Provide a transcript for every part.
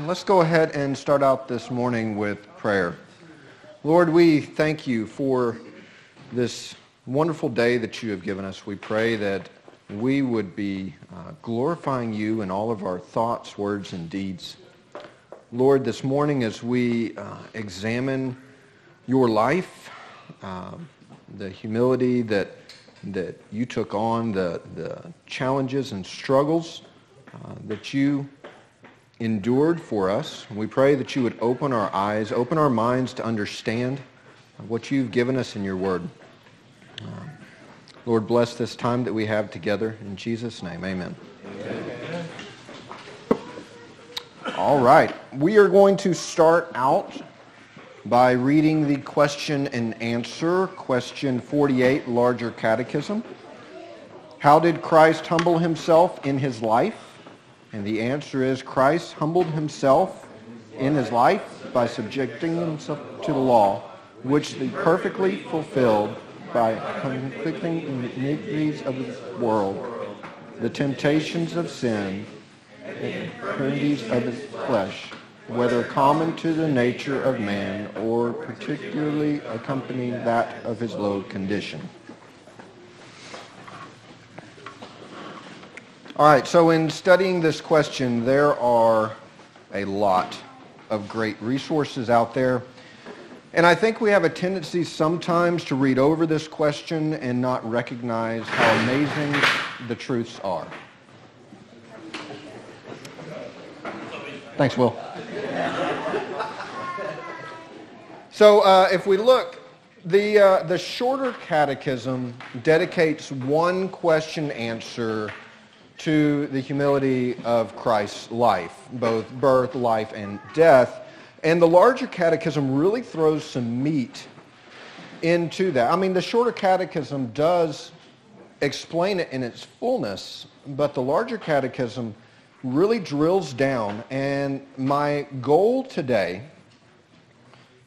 Let's go ahead and start out this morning with prayer. Lord, we thank you for this wonderful day that you have given us. We pray that we would be uh, glorifying you in all of our thoughts, words, and deeds. Lord, this morning as we uh, examine your life, uh, the humility that, that you took on, the, the challenges and struggles that you endured for us. We pray that you would open our eyes, open our minds to understand what you've given us in your word. Uh, Lord, bless this time that we have together. In Jesus' name, amen. amen. All right. We are going to start out by reading the question and answer, question 48, larger catechism. How did Christ humble himself in his life? And the answer is Christ humbled himself in his life by subjecting himself to the law, which he perfectly fulfilled by conflicting the iniquities of the world, the temptations of sin, the infirmities of his flesh, whether common to the nature of man or particularly accompanying that of his low condition. All right, so in studying this question, there are a lot of great resources out there. And I think we have a tendency sometimes to read over this question and not recognize how amazing the truths are. Thanks, Will. So uh, if we look, the, uh, the shorter catechism dedicates one question answer to the humility of Christ's life, both birth, life, and death. And the larger catechism really throws some meat into that. I mean, the shorter catechism does explain it in its fullness, but the larger catechism really drills down. And my goal today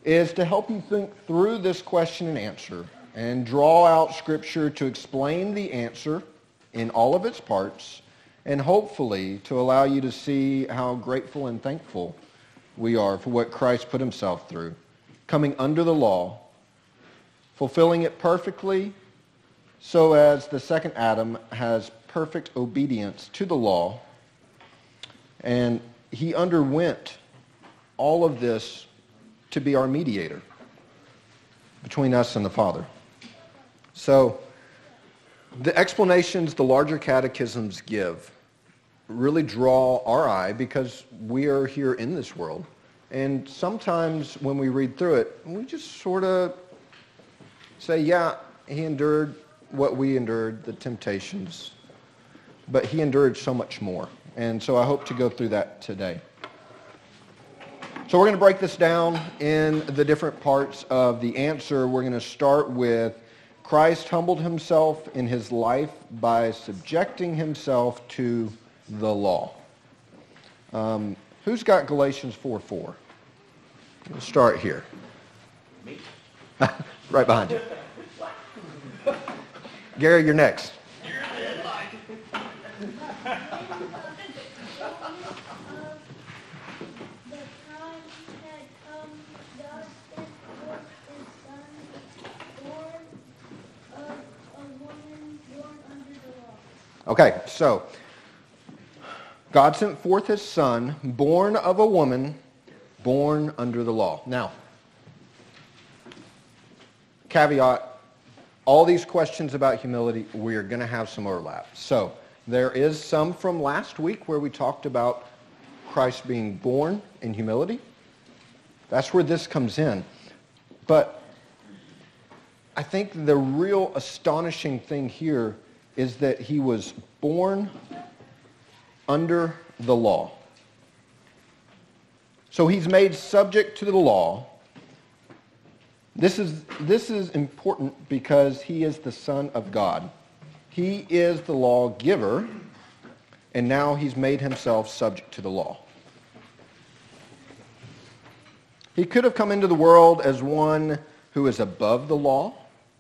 is to help you think through this question and answer and draw out scripture to explain the answer in all of its parts, and hopefully to allow you to see how grateful and thankful we are for what Christ put himself through, coming under the law, fulfilling it perfectly, so as the second Adam has perfect obedience to the law, and he underwent all of this to be our mediator between us and the Father. So the explanations the larger catechisms give really draw our eye because we are here in this world. And sometimes when we read through it, we just sort of say, yeah, he endured what we endured, the temptations, but he endured so much more. And so I hope to go through that today. So we're going to break this down in the different parts of the answer. We're going to start with Christ humbled himself in his life by subjecting himself to the law. Um, who's got Galatians 4 4? We'll start here. Me. right behind you. Gary, you're next. Okay, so God sent forth his son, born of a woman, born under the law. Now, caveat, all these questions about humility, we are going to have some overlap. So there is some from last week where we talked about Christ being born in humility. That's where this comes in. But I think the real astonishing thing here is that he was born under the law. So he's made subject to the law. This is, this is important because he is the Son of God. He is the lawgiver, and now he's made himself subject to the law. He could have come into the world as one who is above the law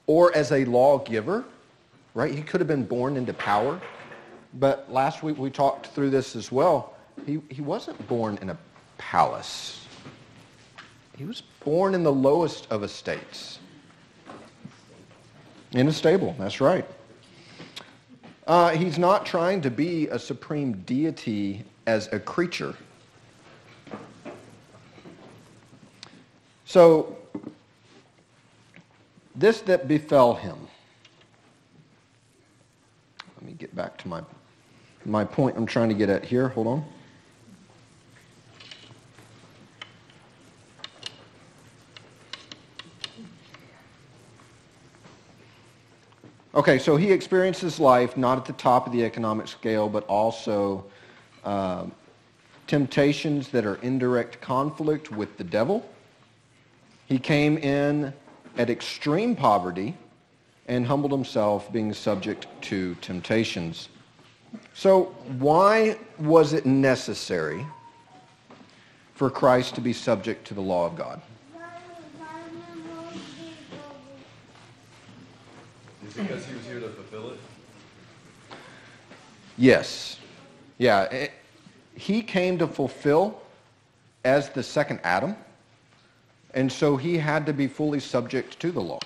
or as a lawgiver right? He could have been born into power. But last week we talked through this as well. He, he wasn't born in a palace. He was born in the lowest of estates. In a stable, that's right. Uh, he's not trying to be a supreme deity as a creature. So, this that befell him. Let me get back to my, my point I'm trying to get at here. Hold on. Okay, so he experiences life not at the top of the economic scale, but also uh, temptations that are in direct conflict with the devil. He came in at extreme poverty and humbled himself, being subject to temptations. So why was it necessary for Christ to be subject to the law of God? because he was here to fulfill it? Yes. Yeah. It, he came to fulfill as the second Adam, and so he had to be fully subject to the law.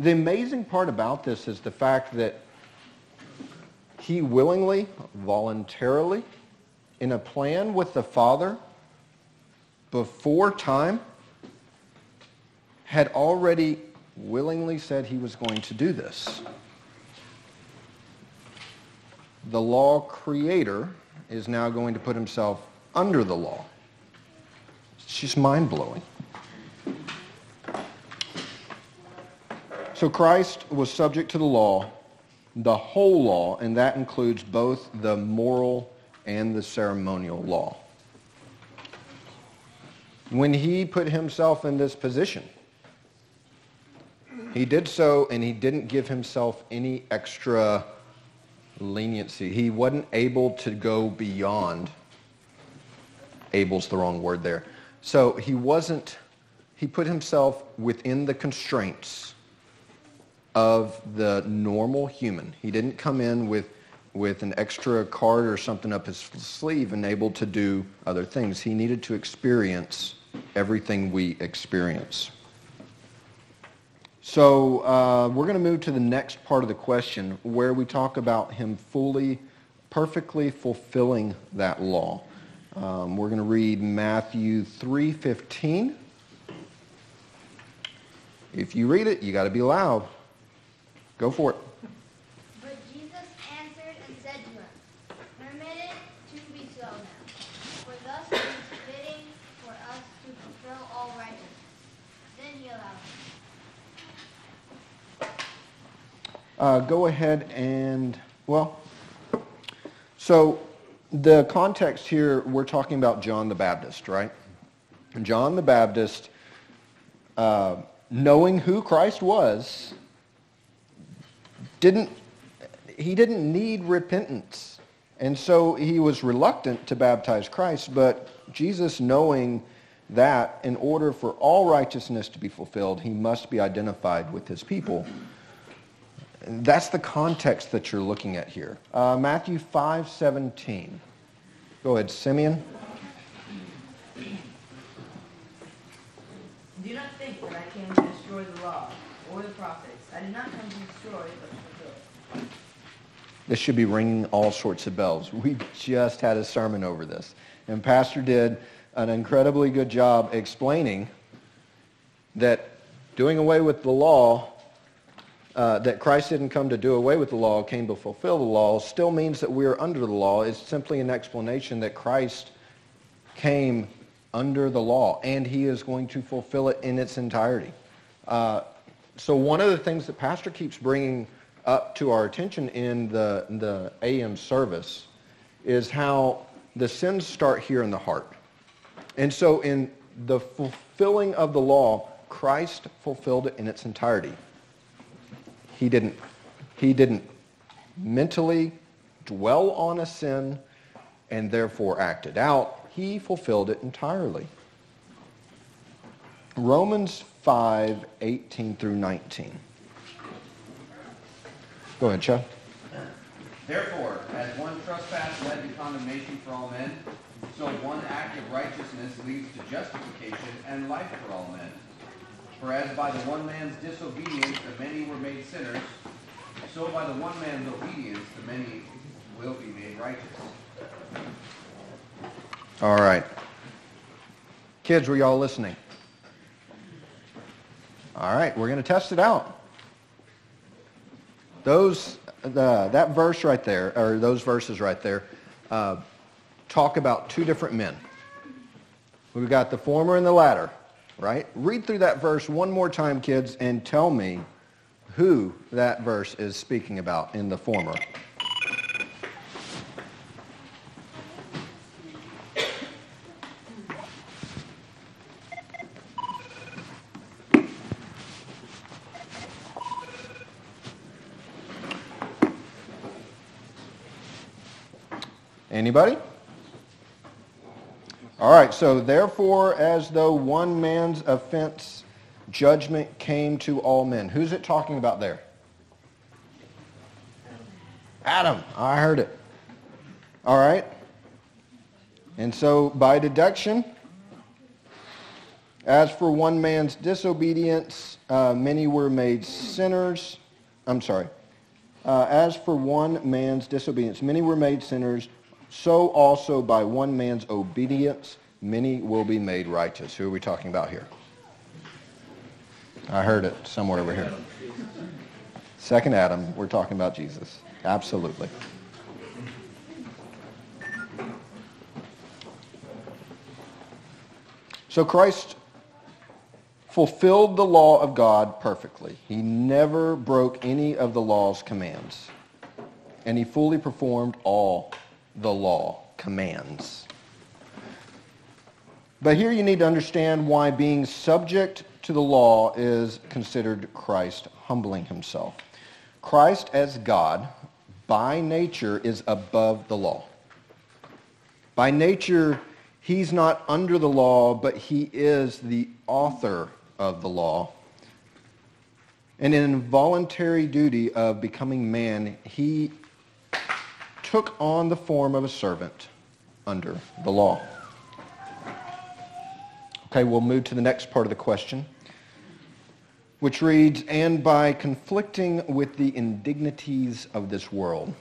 The amazing part about this is the fact that he willingly, voluntarily, in a plan with the Father before time, had already willingly said he was going to do this. The law creator is now going to put himself under the law. It's just mind-blowing. So Christ was subject to the law, the whole law, and that includes both the moral and the ceremonial law. When he put himself in this position, he did so, and he didn't give himself any extra leniency. He wasn't able to go beyond. Able's the wrong word there. So he wasn't, he put himself within the constraints of the normal human. He didn't come in with, with an extra card or something up his sleeve and able to do other things. He needed to experience everything we experience. So uh, we're going to move to the next part of the question where we talk about him fully, perfectly fulfilling that law. Um, we're going to read Matthew 3.15. If you read it, you got to be loud. Go for it. But Jesus answered and said to him, Permit it to be so now, for thus it is fitting for us to fulfill all righteousness. Then he allowed Uh, go ahead and, well, so the context here, we're talking about John the Baptist, right? John the Baptist, uh, knowing who Christ was, didn't, he didn't need repentance. And so he was reluctant to baptize Christ, but Jesus knowing that in order for all righteousness to be fulfilled, he must be identified with his people. That's the context that you're looking at here. Uh, Matthew 5, 17. Go ahead, Simeon. Do not think that I came to destroy the law or the prophets. I did not come to destroy, but. This should be ringing all sorts of bells. We just had a sermon over this. And Pastor did an incredibly good job explaining that doing away with the law uh, that Christ didn't come to do away with the law, came to fulfill the law, still means that we are under the law. It's simply an explanation that Christ came under the law, and he is going to fulfill it in its entirety. Uh, so one of the things that Pastor keeps bringing up to our attention in the, the AM service is how the sins start here in the heart. And so in the fulfilling of the law, Christ fulfilled it in its entirety. He didn't, he didn't mentally dwell on a sin and therefore act it out. He fulfilled it entirely. Romans 5, 18 through 19. Go ahead, Chuck. Therefore, as one trespass led to condemnation for all men, So one act of righteousness leads to justification and life for all men. For as by the one man's disobedience the many were made sinners, so by the one man's obedience the many will be made righteous. All right. Kids, were y'all listening? All right, we're going to test it out. Those, the, that verse right there, or those verses right there, uh, talk about two different men. We've got the former and the latter, right? Read through that verse one more time, kids, and tell me who that verse is speaking about in the former. Anybody? All right, so therefore, as though one man's offense, judgment came to all men. Who's it talking about there? Adam. I heard it. All right. And so by deduction, as for one man's disobedience, uh, many were made sinners. I'm sorry. Uh, as for one man's disobedience, many were made sinners so also by one man's obedience, many will be made righteous. Who are we talking about here? I heard it somewhere over here. Second Adam, we're talking about Jesus. Absolutely. So Christ fulfilled the law of God perfectly. He never broke any of the law's commands. And he fully performed all the law commands. But here you need to understand why being subject to the law is considered Christ humbling himself. Christ as God, by nature, is above the law. By nature, he's not under the law, but he is the author of the law. And in involuntary duty of becoming man, he took on the form of a servant under the law. Okay, we'll move to the next part of the question, which reads, and by conflicting with the indignities of this world.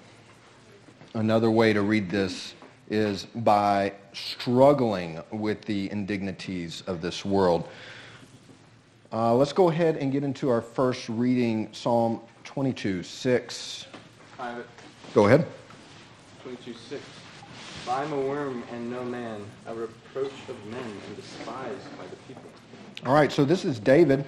Another way to read this is by struggling with the indignities of this world. Uh, let's go ahead and get into our first reading, Psalm 22, 6. Go ahead. 22, 6. I am a worm and no man, a reproach of men and despised by the people. All right, so this is David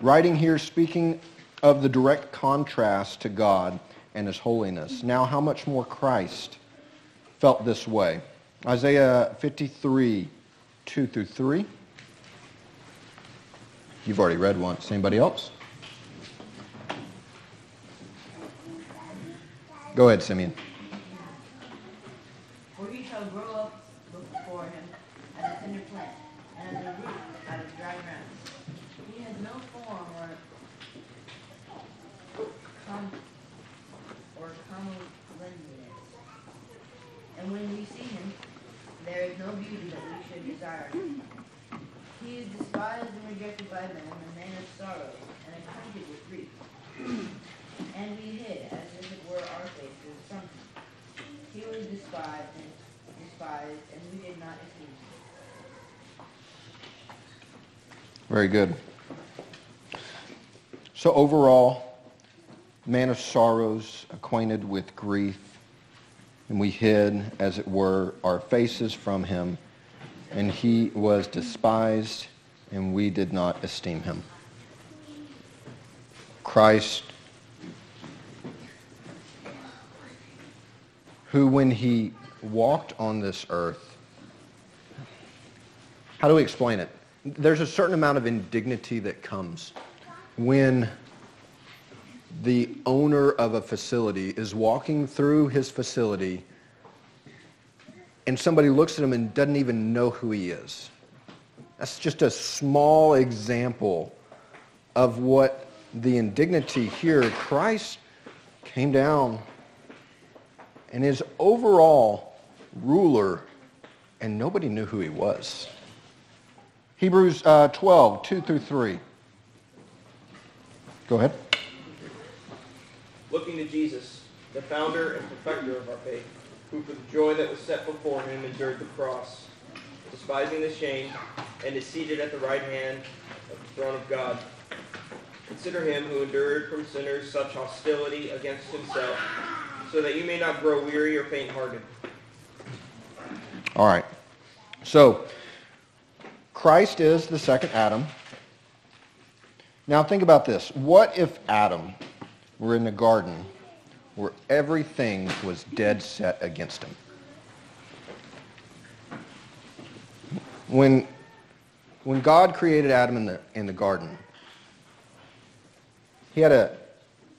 writing here speaking of the direct contrast to God and his holiness. Now, how much more Christ felt this way? Isaiah 53, 2 through 3. You've already read once. Anybody else? Go ahead, Simeon shall grow up before him as a tender plant, and as a root out of dry ground. He has no form or com- or comeliness. And when we see him, there is no beauty that we should desire. He is despised and rejected by men, a man of sorrow, and acquainted with grief. and we hid, as if it were our faces, from him. He was despised and very good. So overall, man of sorrows, acquainted with grief, and we hid, as it were, our faces from him, and he was despised, and we did not esteem him. Christ, who when he walked on this earth, how do we explain it? there's a certain amount of indignity that comes when the owner of a facility is walking through his facility and somebody looks at him and doesn't even know who he is. That's just a small example of what the indignity here. Christ came down and his overall ruler and nobody knew who he was. Hebrews uh, 12, 2 through 3. Go ahead. Looking to Jesus, the founder and perfecter of our faith, who for the joy that was set before him endured the cross, despising the shame, and is seated at the right hand of the throne of God. Consider him who endured from sinners such hostility against himself, so that you may not grow weary or faint-hearted. All right. So, Christ is the second Adam. Now think about this. What if Adam were in the garden where everything was dead set against him? When, when God created Adam in the, in the garden, he had a,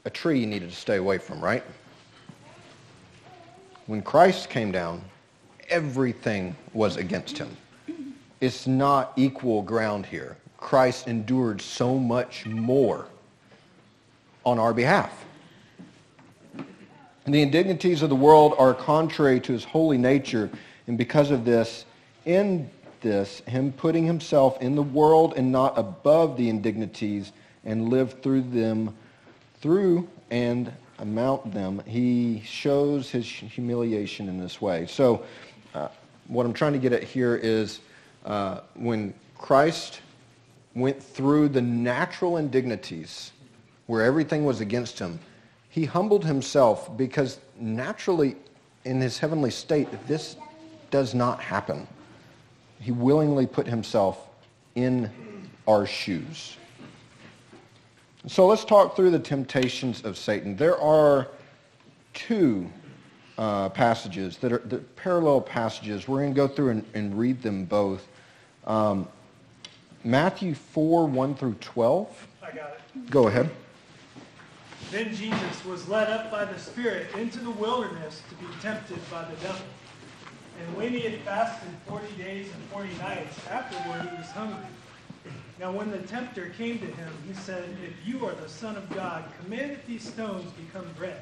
a tree he needed to stay away from, right? When Christ came down, everything was against him. It's not equal ground here. Christ endured so much more on our behalf. And the indignities of the world are contrary to his holy nature, and because of this, in this, him putting himself in the world and not above the indignities and live through them, through and amount them, he shows his humiliation in this way. So uh, what I'm trying to get at here is uh, when Christ went through the natural indignities where everything was against him, he humbled himself because naturally in his heavenly state, this does not happen. He willingly put himself in our shoes. So let's talk through the temptations of Satan. There are two uh, passages that are the parallel passages. We're going to go through and, and read them both. Um, Matthew 4, 1 through 12. I got it. Go ahead. Then Jesus was led up by the Spirit into the wilderness to be tempted by the devil. And when he had fasted forty days and forty nights, afterward he was hungry. Now when the tempter came to him, he said, If you are the Son of God, command that these stones become bread.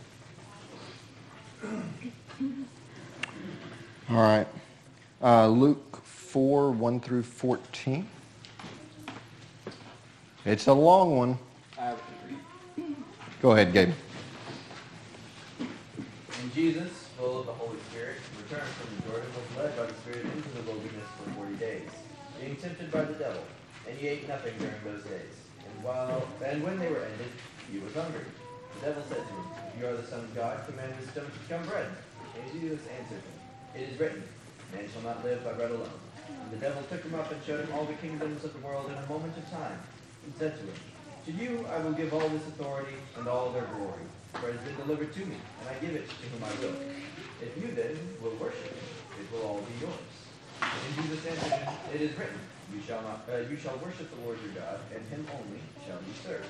All right. Uh, Luke 4, 1 through 14. It's a long one. Go ahead, Gabe. And Jesus, full of the Holy Spirit, returned from the Jordan, was led by the Spirit into the wilderness for forty days, being tempted by the devil. And he ate nothing during those days. And while and when they were ended, he was hungry. The devil said to him, If you are the Son of God, command this stone to become bread. And Jesus answered him, It is written, Man shall not live by bread alone. And the devil took him up and showed him all the kingdoms of the world in a moment of time, and said to him, To you I will give all this authority and all their glory, for it has been delivered to me, and I give it to whom I will. If you then will worship me, it will all be yours. And Jesus answered him, It is written, You shall not, uh, you shall worship the Lord your God, and him only shall you serve.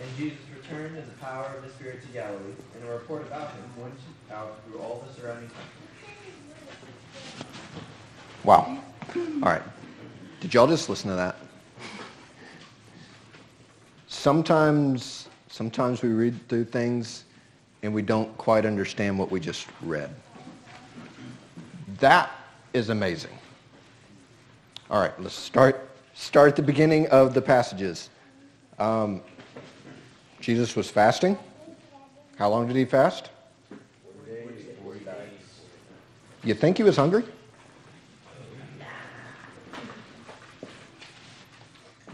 And Jesus returned in the power of the Spirit to Galilee, and a report about him went out through all the surrounding country. Wow. All right. Did y'all just listen to that? sometimes, sometimes we read through things and we don't quite understand what we just read. That is amazing. All right, let's start, start at the beginning of the passages. Um, Jesus was fasting. How long did he fast? You think he was hungry?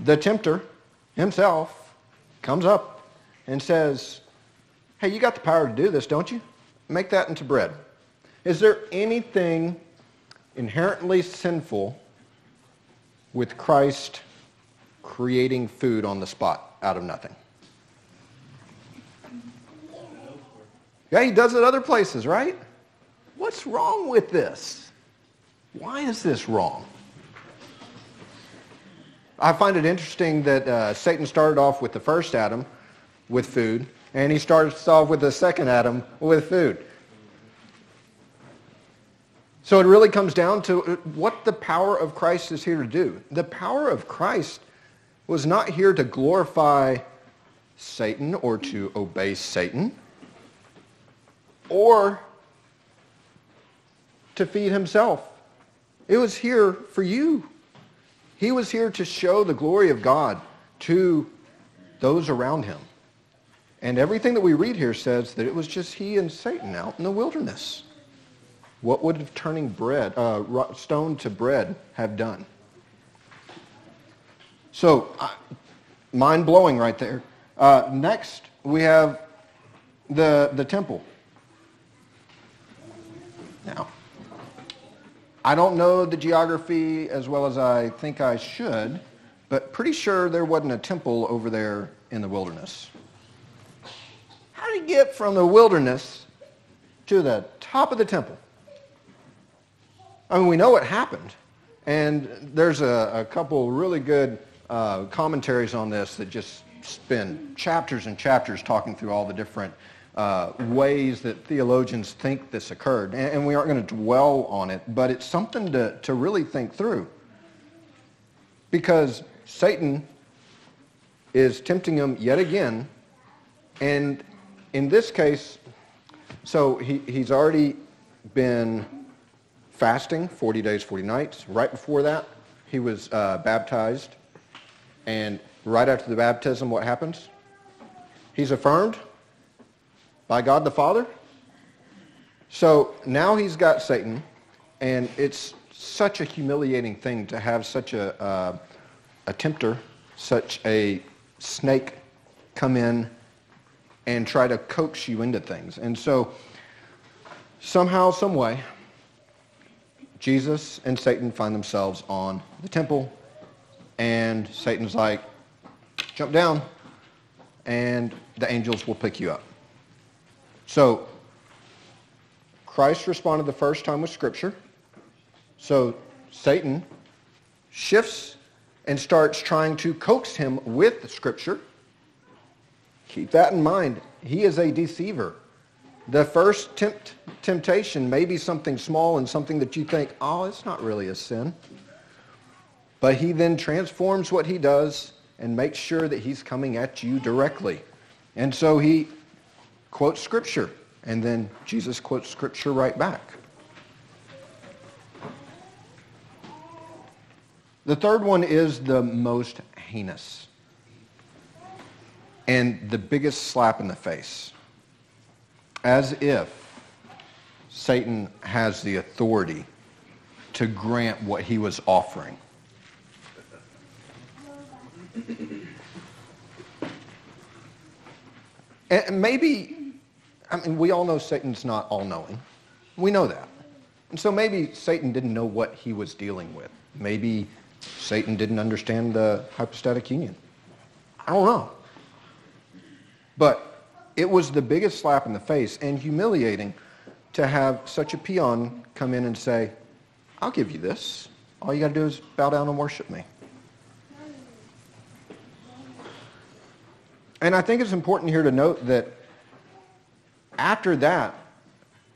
The tempter himself comes up and says, hey, you got the power to do this, don't you? Make that into bread. Is there anything inherently sinful with Christ creating food on the spot out of nothing? Yeah, he does it other places, right? What's wrong with this? Why is this wrong? I find it interesting that uh, Satan started off with the first Adam with food, and he starts off with the second Adam with food. So it really comes down to what the power of Christ is here to do. The power of Christ was not here to glorify Satan or to obey Satan or to feed himself. It was here for you. He was here to show the glory of God to those around him. And everything that we read here says that it was just he and Satan out in the wilderness. What would turning bread, uh, stone to bread have done? So, uh, mind blowing right there. Uh, next, we have the, the temple. Now, I don't know the geography as well as I think I should, but pretty sure there wasn't a temple over there in the wilderness. How did he get from the wilderness to the top of the temple? I mean, we know what happened. And there's a, a couple really good uh, commentaries on this that just spend chapters and chapters talking through all the different uh, ways that theologians think this occurred. And, and we aren't going to dwell on it, but it's something to, to really think through. Because Satan is tempting him yet again. And in this case, so he, he's already been fasting 40 days, 40 nights. Right before that, he was uh, baptized. And right after the baptism, what happens? He's affirmed by God the Father. So now he's got Satan, and it's such a humiliating thing to have such a, uh, a tempter, such a snake come in and try to coax you into things. And so somehow, some way, Jesus and Satan find themselves on the temple, and Satan's like, jump down, and the angels will pick you up. So Christ responded the first time with Scripture. So Satan shifts and starts trying to coax him with Scripture. Keep that in mind. He is a deceiver. The first tempt, temptation may be something small and something that you think, oh, it's not really a sin. But he then transforms what he does and makes sure that he's coming at you directly. And so he quotes Scripture, and then Jesus quotes Scripture right back. The third one is the most heinous and the biggest slap in the face. As if Satan has the authority to grant what he was offering. And maybe I mean, we all know Satan's not all-knowing. We know that. And so maybe Satan didn't know what he was dealing with. Maybe Satan didn't understand the hypostatic union. I don't know. But it was the biggest slap in the face and humiliating to have such a peon come in and say, I'll give you this. All you got to do is bow down and worship me. And I think it's important here to note that after that,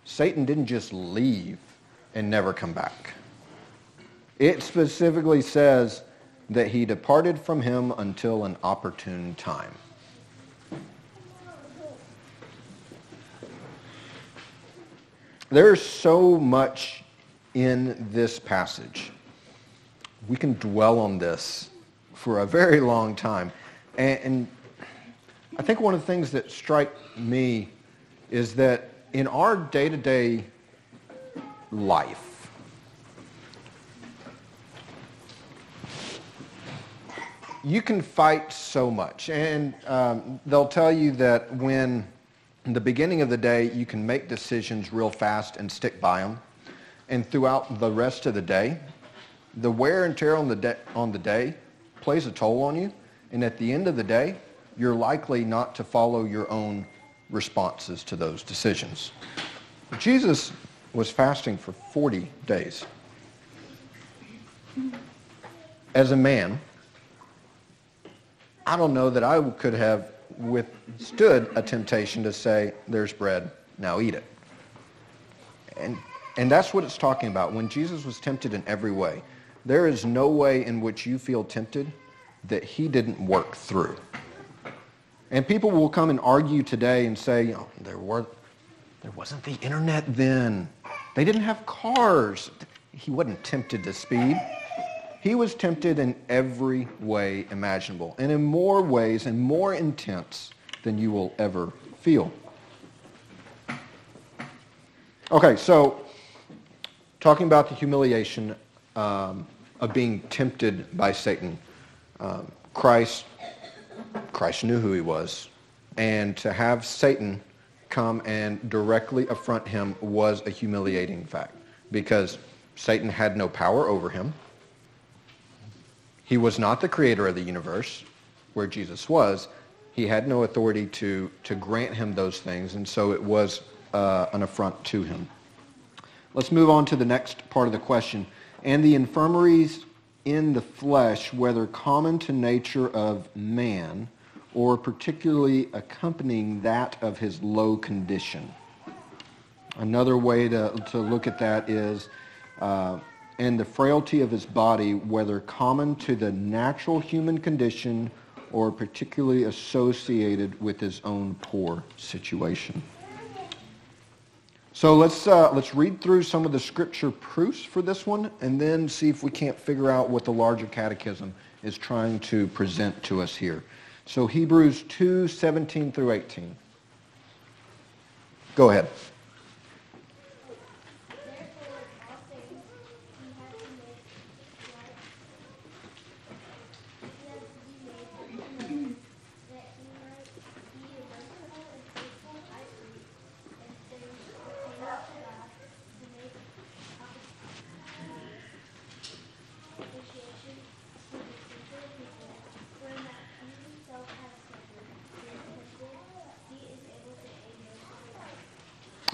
Satan didn't just leave and never come back. It specifically says that he departed from him until an opportune time. There's so much in this passage. We can dwell on this for a very long time. And, I think one of the things that strike me is that in our day-to-day life, you can fight so much. And um, they'll tell you that when in the beginning of the day, you can make decisions real fast and stick by them. And throughout the rest of the day, the wear and tear on the, de- on the day plays a toll on you. And at the end of the day, you're likely not to follow your own responses to those decisions. Jesus was fasting for 40 days. As a man, I don't know that I could have withstood a temptation to say, there's bread, now eat it. And, and that's what it's talking about. When Jesus was tempted in every way, there is no way in which you feel tempted that he didn't work through. And people will come and argue today and say, oh, there, were, there wasn't the internet then. They didn't have cars. He wasn't tempted to speed. He was tempted in every way imaginable, and in more ways and more intense than you will ever feel. Okay, so talking about the humiliation um, of being tempted by Satan. Um, Christ, Christ knew who he was, and to have Satan come and directly affront him was a humiliating fact because Satan had no power over him. He was not the creator of the universe where Jesus was. He had no authority to, to grant him those things, and so it was uh, an affront to him. Let's move on to the next part of the question. And the infirmaries in the flesh, whether common to nature of man or particularly accompanying that of his low condition. Another way to, to look at that is uh, and the frailty of his body, whether common to the natural human condition or particularly associated with his own poor situation. So let's, uh, let's read through some of the scripture proofs for this one and then see if we can't figure out what the larger catechism is trying to present to us here. So Hebrews 2, 17 through 18. Go ahead.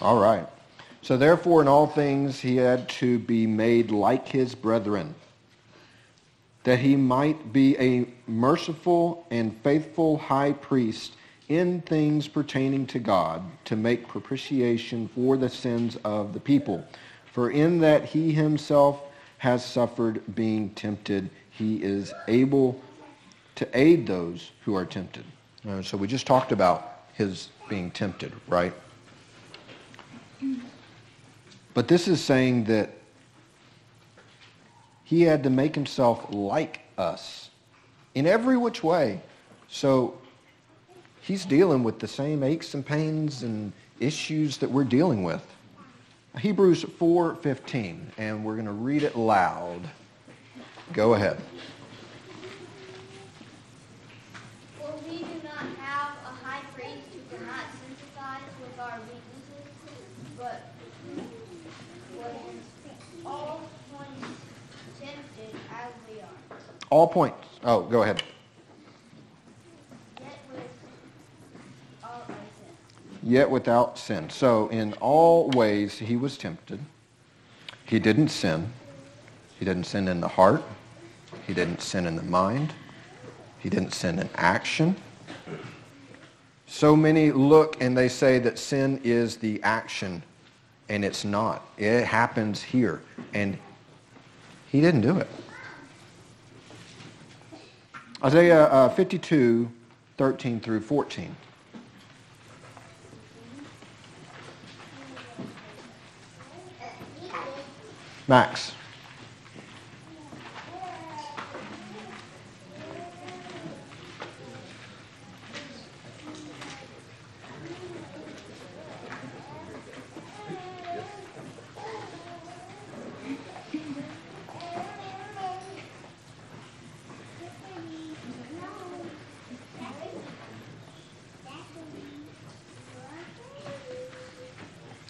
All right. So therefore, in all things, he had to be made like his brethren, that he might be a merciful and faithful high priest in things pertaining to God, to make propitiation for the sins of the people. For in that he himself has suffered being tempted, he is able to aid those who are tempted. Uh, so we just talked about his being tempted, right? But this is saying that he had to make himself like us in every which way. So he's dealing with the same aches and pains and issues that we're dealing with. Hebrews 4:15 and we're going to read it loud. Go ahead. All points. Oh, go ahead. Yet without sin. So in all ways he was tempted. He didn't sin. He didn't sin in the heart. He didn't sin in the mind. He didn't sin in action. So many look and they say that sin is the action, and it's not. It happens here. And he didn't do it. Isaiah uh, 52, 13 through 14. Max.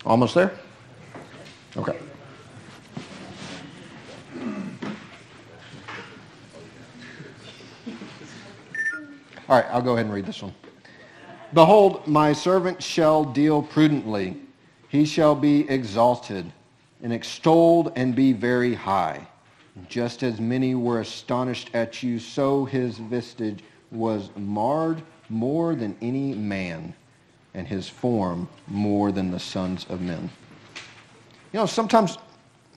Almost there? Okay. All right, I'll go ahead and read this one. Behold, my servant shall deal prudently. He shall be exalted and extolled and be very high. Just as many were astonished at you, so his vestige was marred more than any man, and his form more than the sons of men. You know, sometimes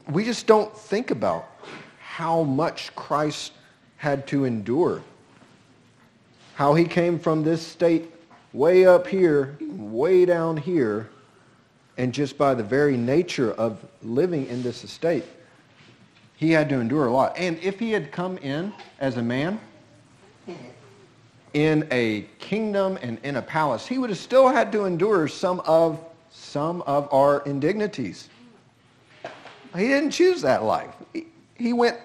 we just don't think about how much Christ had to endure. How he came from this state way up here, way down here, and just by the very nature of living in this estate, he had to endure a lot. And if he had come in as a man, in a kingdom and in a palace, he would have still had to endure some of some of our indignities. He didn't choose that life. He, went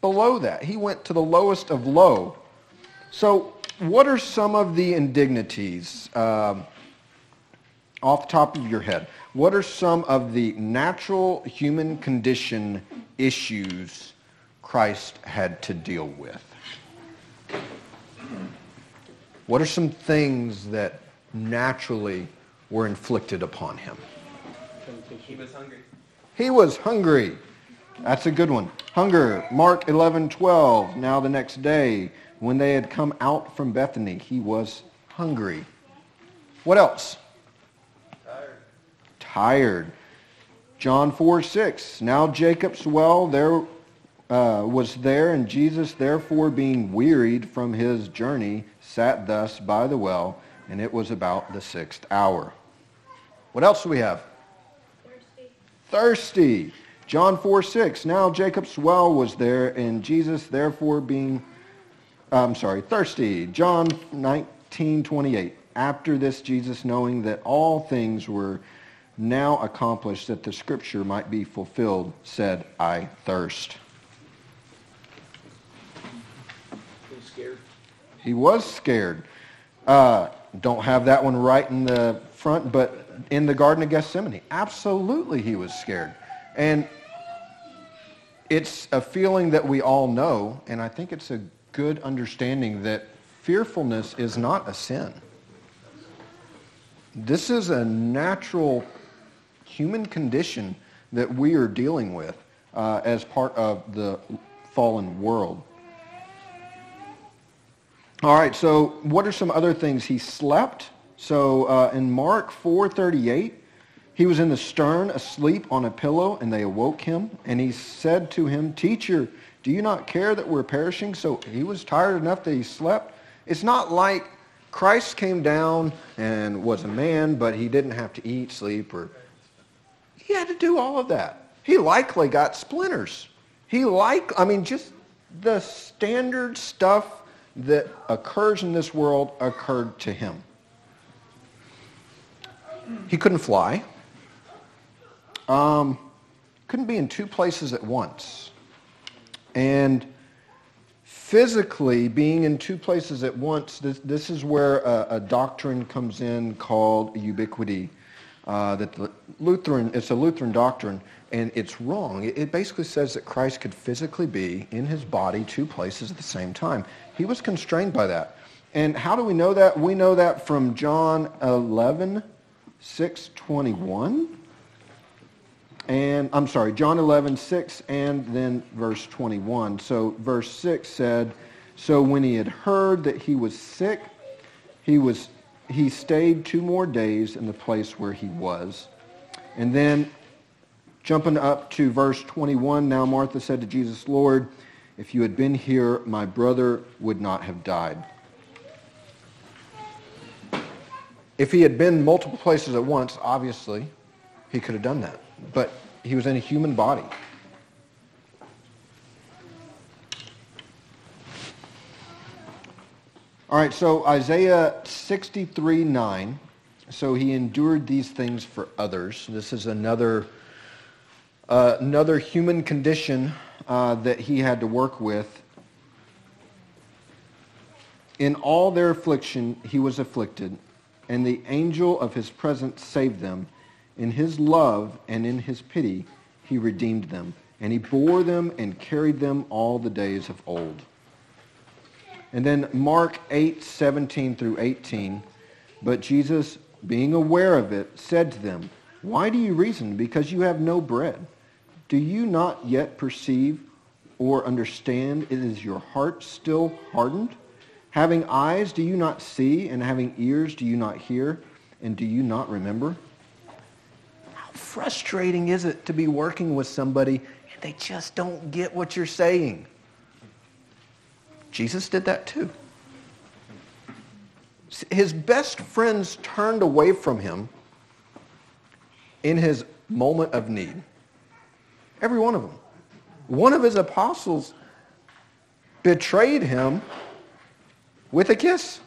below that. He went to the lowest of low. So what are some of the indignities um, off the top of your head? What are some of the natural human condition issues Christ had to deal with? What are some things that naturally were inflicted upon him? He was hungry. He was hungry. That's a good one. Hunger, Mark 11, 12. Now the next day, when they had come out from Bethany, he was hungry. What else? Tired. Tired. John 4, 6. Now Jacob's well there uh, was there, and Jesus, therefore, being wearied from his journey, sat thus by the well, and it was about the sixth hour. What else do we have? Thirsty. thirsty. John 4, 6. Now Jacob's well was there, and Jesus therefore being, I'm sorry, thirsty. John 19, 28. After this, Jesus, knowing that all things were now accomplished, that the scripture might be fulfilled, said, I thirst. He was scared. He was scared. Uh, don't have that one right in the front, but in the Garden of Gethsemane, absolutely he was scared. And it's a feeling that we all know, and I think it's a good understanding that fearfulness is not a sin. This is a natural human condition that we are dealing with uh, as part of the fallen world. All right, so what are some other things? He slept. So uh, in Mark 4.38, he was in the stern asleep on a pillow, and they awoke him. And he said to him, Teacher, do you not care that we're perishing? So he was tired enough that he slept. It's not like Christ came down and was a man, but he didn't have to eat, sleep, or... He had to do all of that. He likely got splinters. He like, I mean, just the standard stuff that occurs in this world occurred to him. He couldn't fly. Um, couldn't be in two places at once. And physically being in two places at once, this, this is where a, a doctrine comes in called ubiquity. Uh, that the Lutheran, it's a Lutheran doctrine, and it's wrong. It, basically says that Christ could physically be in his body two places at the same time. He was constrained by that. And how do we know that? We know that from John 11, 6, 21. And I'm sorry, John 11, 6, and then verse 21. So verse 6 said, So when he had heard that he was sick, he was he stayed two more days in the place where he was. And then Jumping up to verse 21, now Martha said to Jesus, Lord, if you had been here, my brother would not have died. If he had been multiple places at once, obviously, he could have done that. But he was in a human body. All right, so Isaiah 63, 9. So he endured these things for others. This is another uh, another human condition uh, that he had to work with. In all their affliction he was afflicted, and the angel of his presence saved them. In his love and in his pity he redeemed them, and he bore them and carried them all the days of old. And then Mark 8, 17 through 18. But Jesus, being aware of it, said to them, Why do you reason? Because you have no bread. Do you not yet perceive or understand? Is your heart still hardened? Having eyes, do you not see? And having ears, do you not hear? And do you not remember? How frustrating is it to be working with somebody and they just don't get what you're saying? Jesus did that too. His best friends turned away from him in his moment of need. Every one of them. One of his apostles betrayed him with a kiss.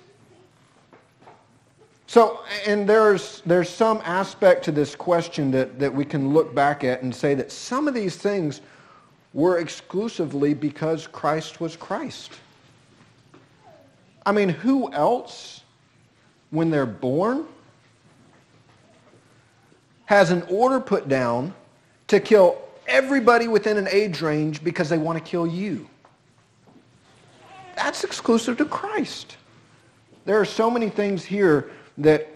So, and there's, there's some aspect to this question that, that we can look back at and say that some of these things were exclusively because Christ was Christ. I mean, who else, when they're born, has an order put down to kill everybody within an age range because they want to kill you? That's exclusive to Christ. There are so many things here that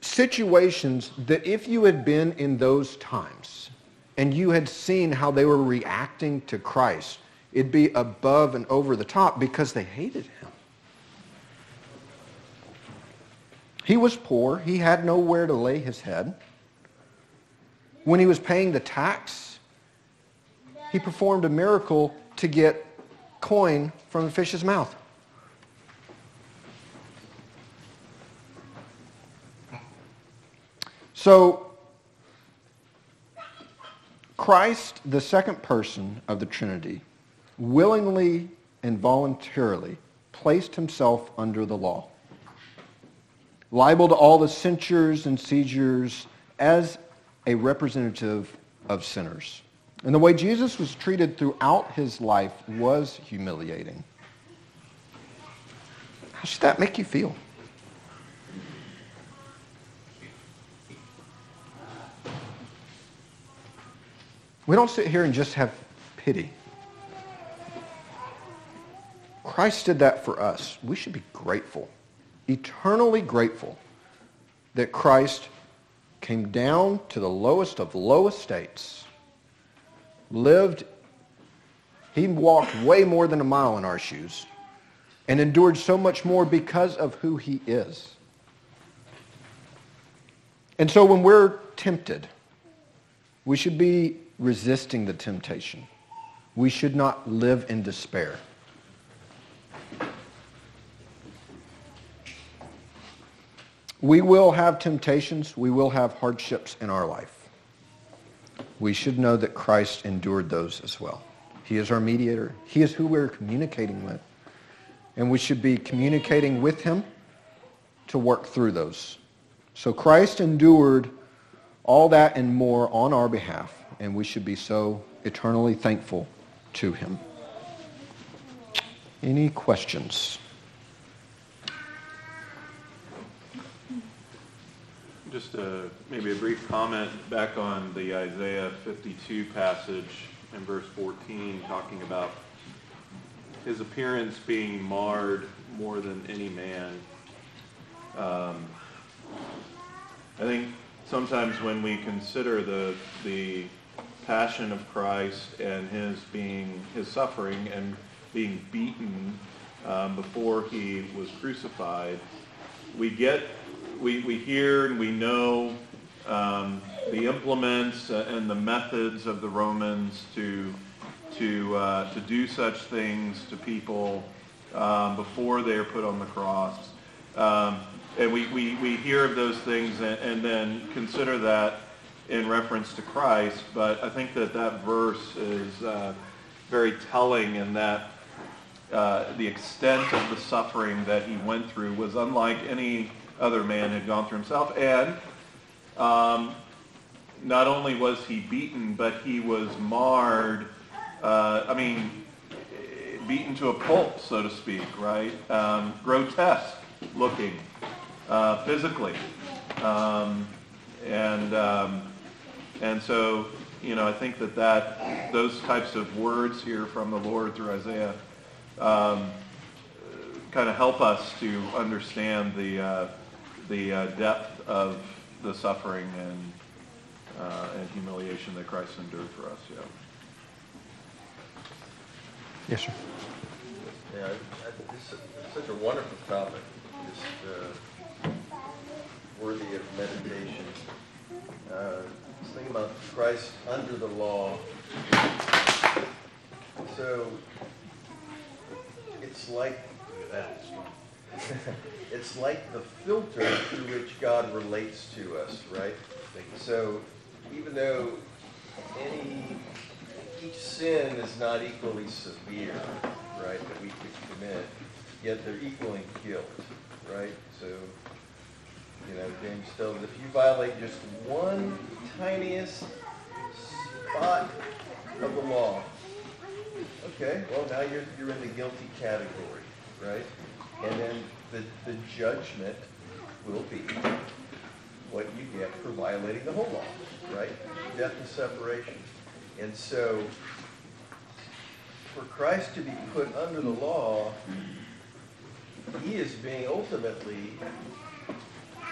situations that if you had been in those times and you had seen how they were reacting to Christ, it'd be above and over the top because they hated him. He was poor. He had nowhere to lay his head. When he was paying the tax, he performed a miracle to get coin from the fish's mouth. So, Christ, the second person of the Trinity, willingly and voluntarily placed himself under the law liable to all the censures and seizures as a representative of sinners. And the way Jesus was treated throughout his life was humiliating. How should that make you feel? We don't sit here and just have pity. Christ did that for us. We should be grateful eternally grateful that Christ came down to the lowest of low estates, lived, he walked way more than a mile in our shoes, and endured so much more because of who he is. And so when we're tempted, we should be resisting the temptation. We should not live in despair. We will have temptations. We will have hardships in our life. We should know that Christ endured those as well. He is our mediator. He is who we're communicating with. And we should be communicating with him to work through those. So Christ endured all that and more on our behalf, and we should be so eternally thankful to him. Any questions? Just a, maybe a brief comment back on the Isaiah 52 passage in verse 14, talking about his appearance being marred more than any man. Um, I think sometimes when we consider the the passion of Christ and his being his suffering and being beaten um, before he was crucified, we get we, we hear and we know um, the implements uh, and the methods of the Romans to to uh, to do such things to people um, before they are put on the cross. Um, and we, we, we hear of those things and, and, then consider that in reference to Christ. But I think that that verse is uh, very telling in that uh, the extent of the suffering that he went through was unlike any other man had gone through himself. And um, not only was he beaten, but he was marred. Uh, I mean, beaten to a pulp, so to speak, right? Um, grotesque looking uh, physically. Um, and, um, and so, you know, I think that, that those types of words here from the Lord through Isaiah um, kind of help us to understand the, uh, the uh, depth of the suffering and, uh, and humiliation that Christ endured for us. Yeah. Yes, sir. Yeah, I- I- it's, it's such a wonderful topic, just uh, worthy of meditation. Uh, This thing about Christ under the law. So, it's like, it's like the filter through which God relates to us, right? So, even though any, each sin is not equally severe, right, that we could commit, yet they're equal in guilt, right? So, you know, James tells if you violate just one tiniest spot of the law, okay, well, now you're, you're in the guilty category, right? And then the, the judgment will be what you get for violating the whole law, right? Death and separation. And so, for Christ to be put under the law, he is being ultimately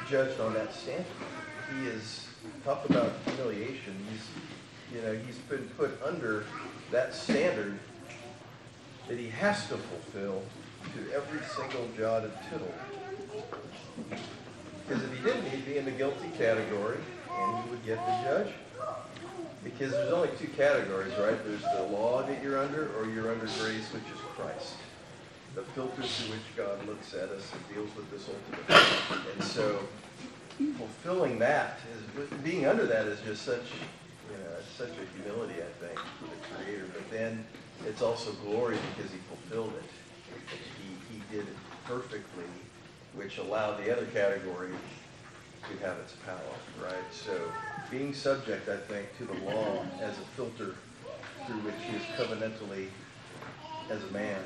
judged on that standard. He is, talk about humiliation, he's, you know, he's been put under that standard that he has to fulfill to every single jot and tittle. Because if he didn't, he'd be in the guilty category and he would get the judge. Because there's only two categories, right? There's the law that you're under or you're under grace, which is Christ. The filter through which God looks at us and deals with this ultimate. And so fulfilling that is, being under that is just such, you know, such a humility, I think, for the Creator. But then it's also glory because he fulfilled it. Did it perfectly, which allowed the other category to have its power, right? So being subject, I think, to the law as a filter through which he is covenantally, as a man,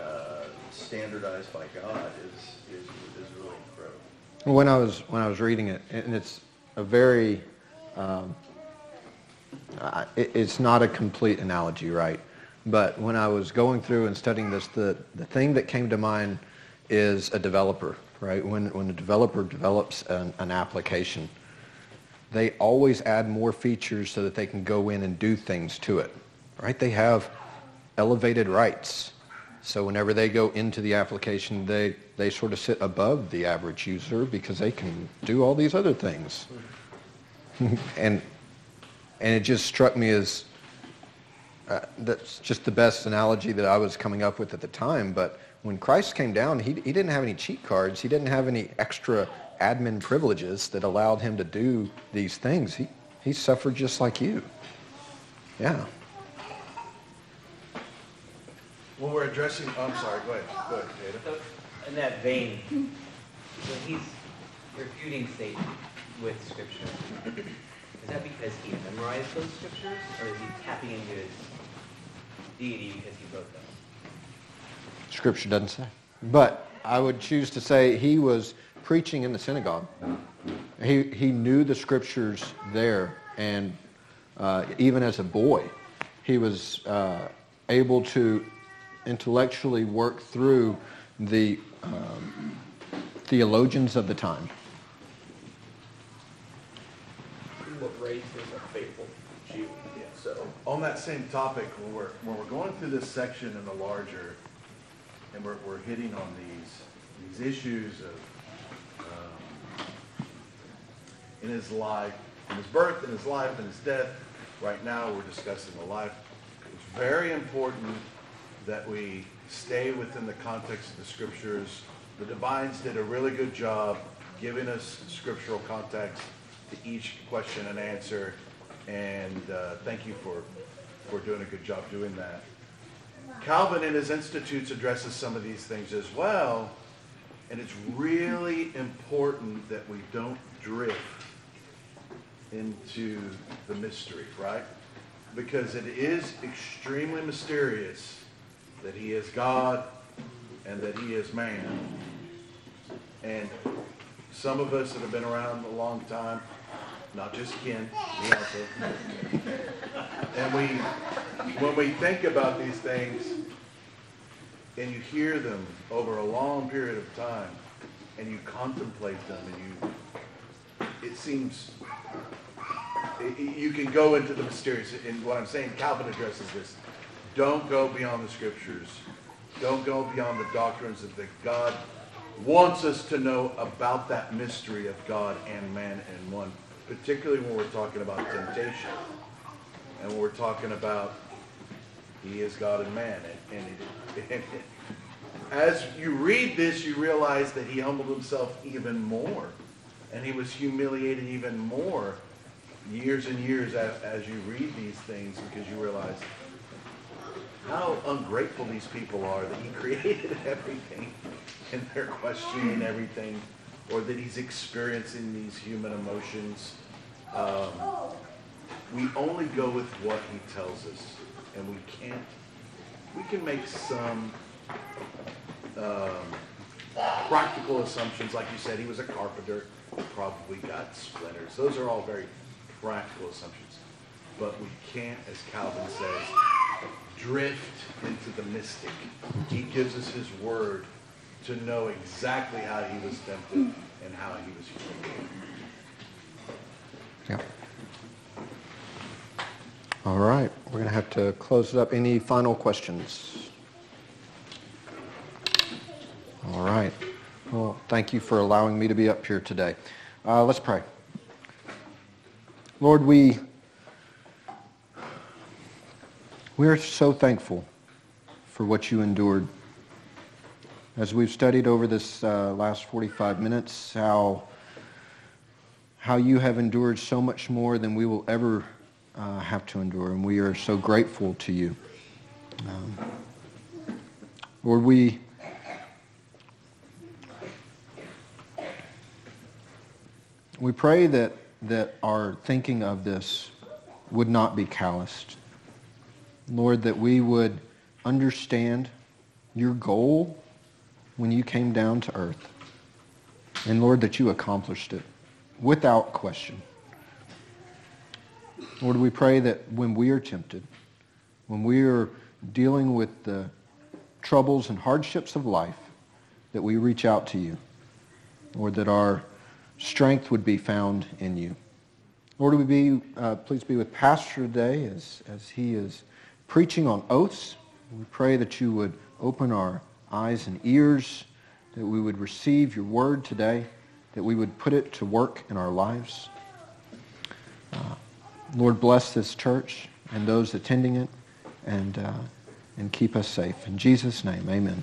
uh, standardized by God is, is, is really incredible. When I was when I was reading it, and it's a very, um, I- it, it's not a complete analogy, right? But when I was going through and studying this, the, the thing that came to mind is a developer, right? When when a developer develops an, an application, they always add more features so that they can go in and do things to it, right? They have elevated rights. So whenever they go into the application, they, they sort of sit above the average user because they can do all these other things. and, and it just struck me as, uh, that's just the best analogy that I was coming up with at the time. But when Christ came down, he, he didn't have any cheat cards. He didn't have any extra admin privileges that allowed him to do these things. He, he suffered just like you. Yeah. When we're addressing, oh, I'm sorry, go ahead, go ahead, Jada. So, in that vein, when he's refuting Satan with scripture, is that because he memorized those scriptures, or is he tapping into his deity because he wrote them? Scripture doesn't say. But I would choose to say he was preaching in the synagogue. He, he knew the scriptures there, and uh, even as a boy, he was uh, able to intellectually work through the um, theologians of the time. What raised as a faithful On that same topic, when we're, when we're going through this section in the larger, and we're, we're hitting on these, these issues of, um, in his life, in his birth, in his life, in his death, right now we're discussing the life. It's very important that we stay within the context of the scriptures. The divines did a really good job giving us scriptural context to each question and answer, and uh, thank you for, for doing a good job doing that. Calvin in his Institutes addresses some of these things as well. And it's really important that we don't drift into the mystery, right? Because it is extremely mysterious that he is God and that he is man. And some of us that have been around a long time, not just Ken, me also. And we, when we think about these things and you hear them over a long period of time and you contemplate them and you, it seems, it- you can go into the mysterious. And what I'm saying, Calvin addresses this. Don't go beyond the scriptures. Don't go beyond the doctrines of that God wants us to know about that mystery of God and man in one, particularly when we're talking about temptation and when we're talking about he is God and man. And, and, it, and as you read this, you realize that he humbled himself even more. And he was humiliated even more years and years as, as you read these things because you realize how ungrateful these people are that he created everything and they're questioning everything or that he's experiencing these human emotions. Um, we only go with what he tells us and we can't, we can make some um, practical assumptions. Like you said, he was a carpenter, probably got splinters. Those are all very practical assumptions. But we can't, as Calvin says, drift into the mystic. He gives us his word to know exactly how he was tempted and how he was humiliated. Yeah. All right, we're going to have to close it up. Any final questions? All right. Well, thank you for allowing me to be up here today. Uh, let's pray. Lord, we we are so thankful for what you endured. As we've studied over this uh, last 45 minutes, how how you have endured so much more than we will ever uh, have to endure, and we are so grateful to you. Um, Lord, we we pray that that our thinking of this would not be calloused. Lord, that we would understand your goal when you came down to earth. And Lord, that you accomplished it without question. Lord, we pray that when we are tempted, when we are dealing with the troubles and hardships of life, that we reach out to you. Lord, that our strength would be found in you. Lord, we be, uh, please be with Pastor today as, as he is preaching on oaths. We pray that you would open our eyes and ears, that we would receive your word today, that we would put it to work in our lives. Uh, Lord, bless this church and those attending it and, uh, and keep us safe. In Jesus' name, amen.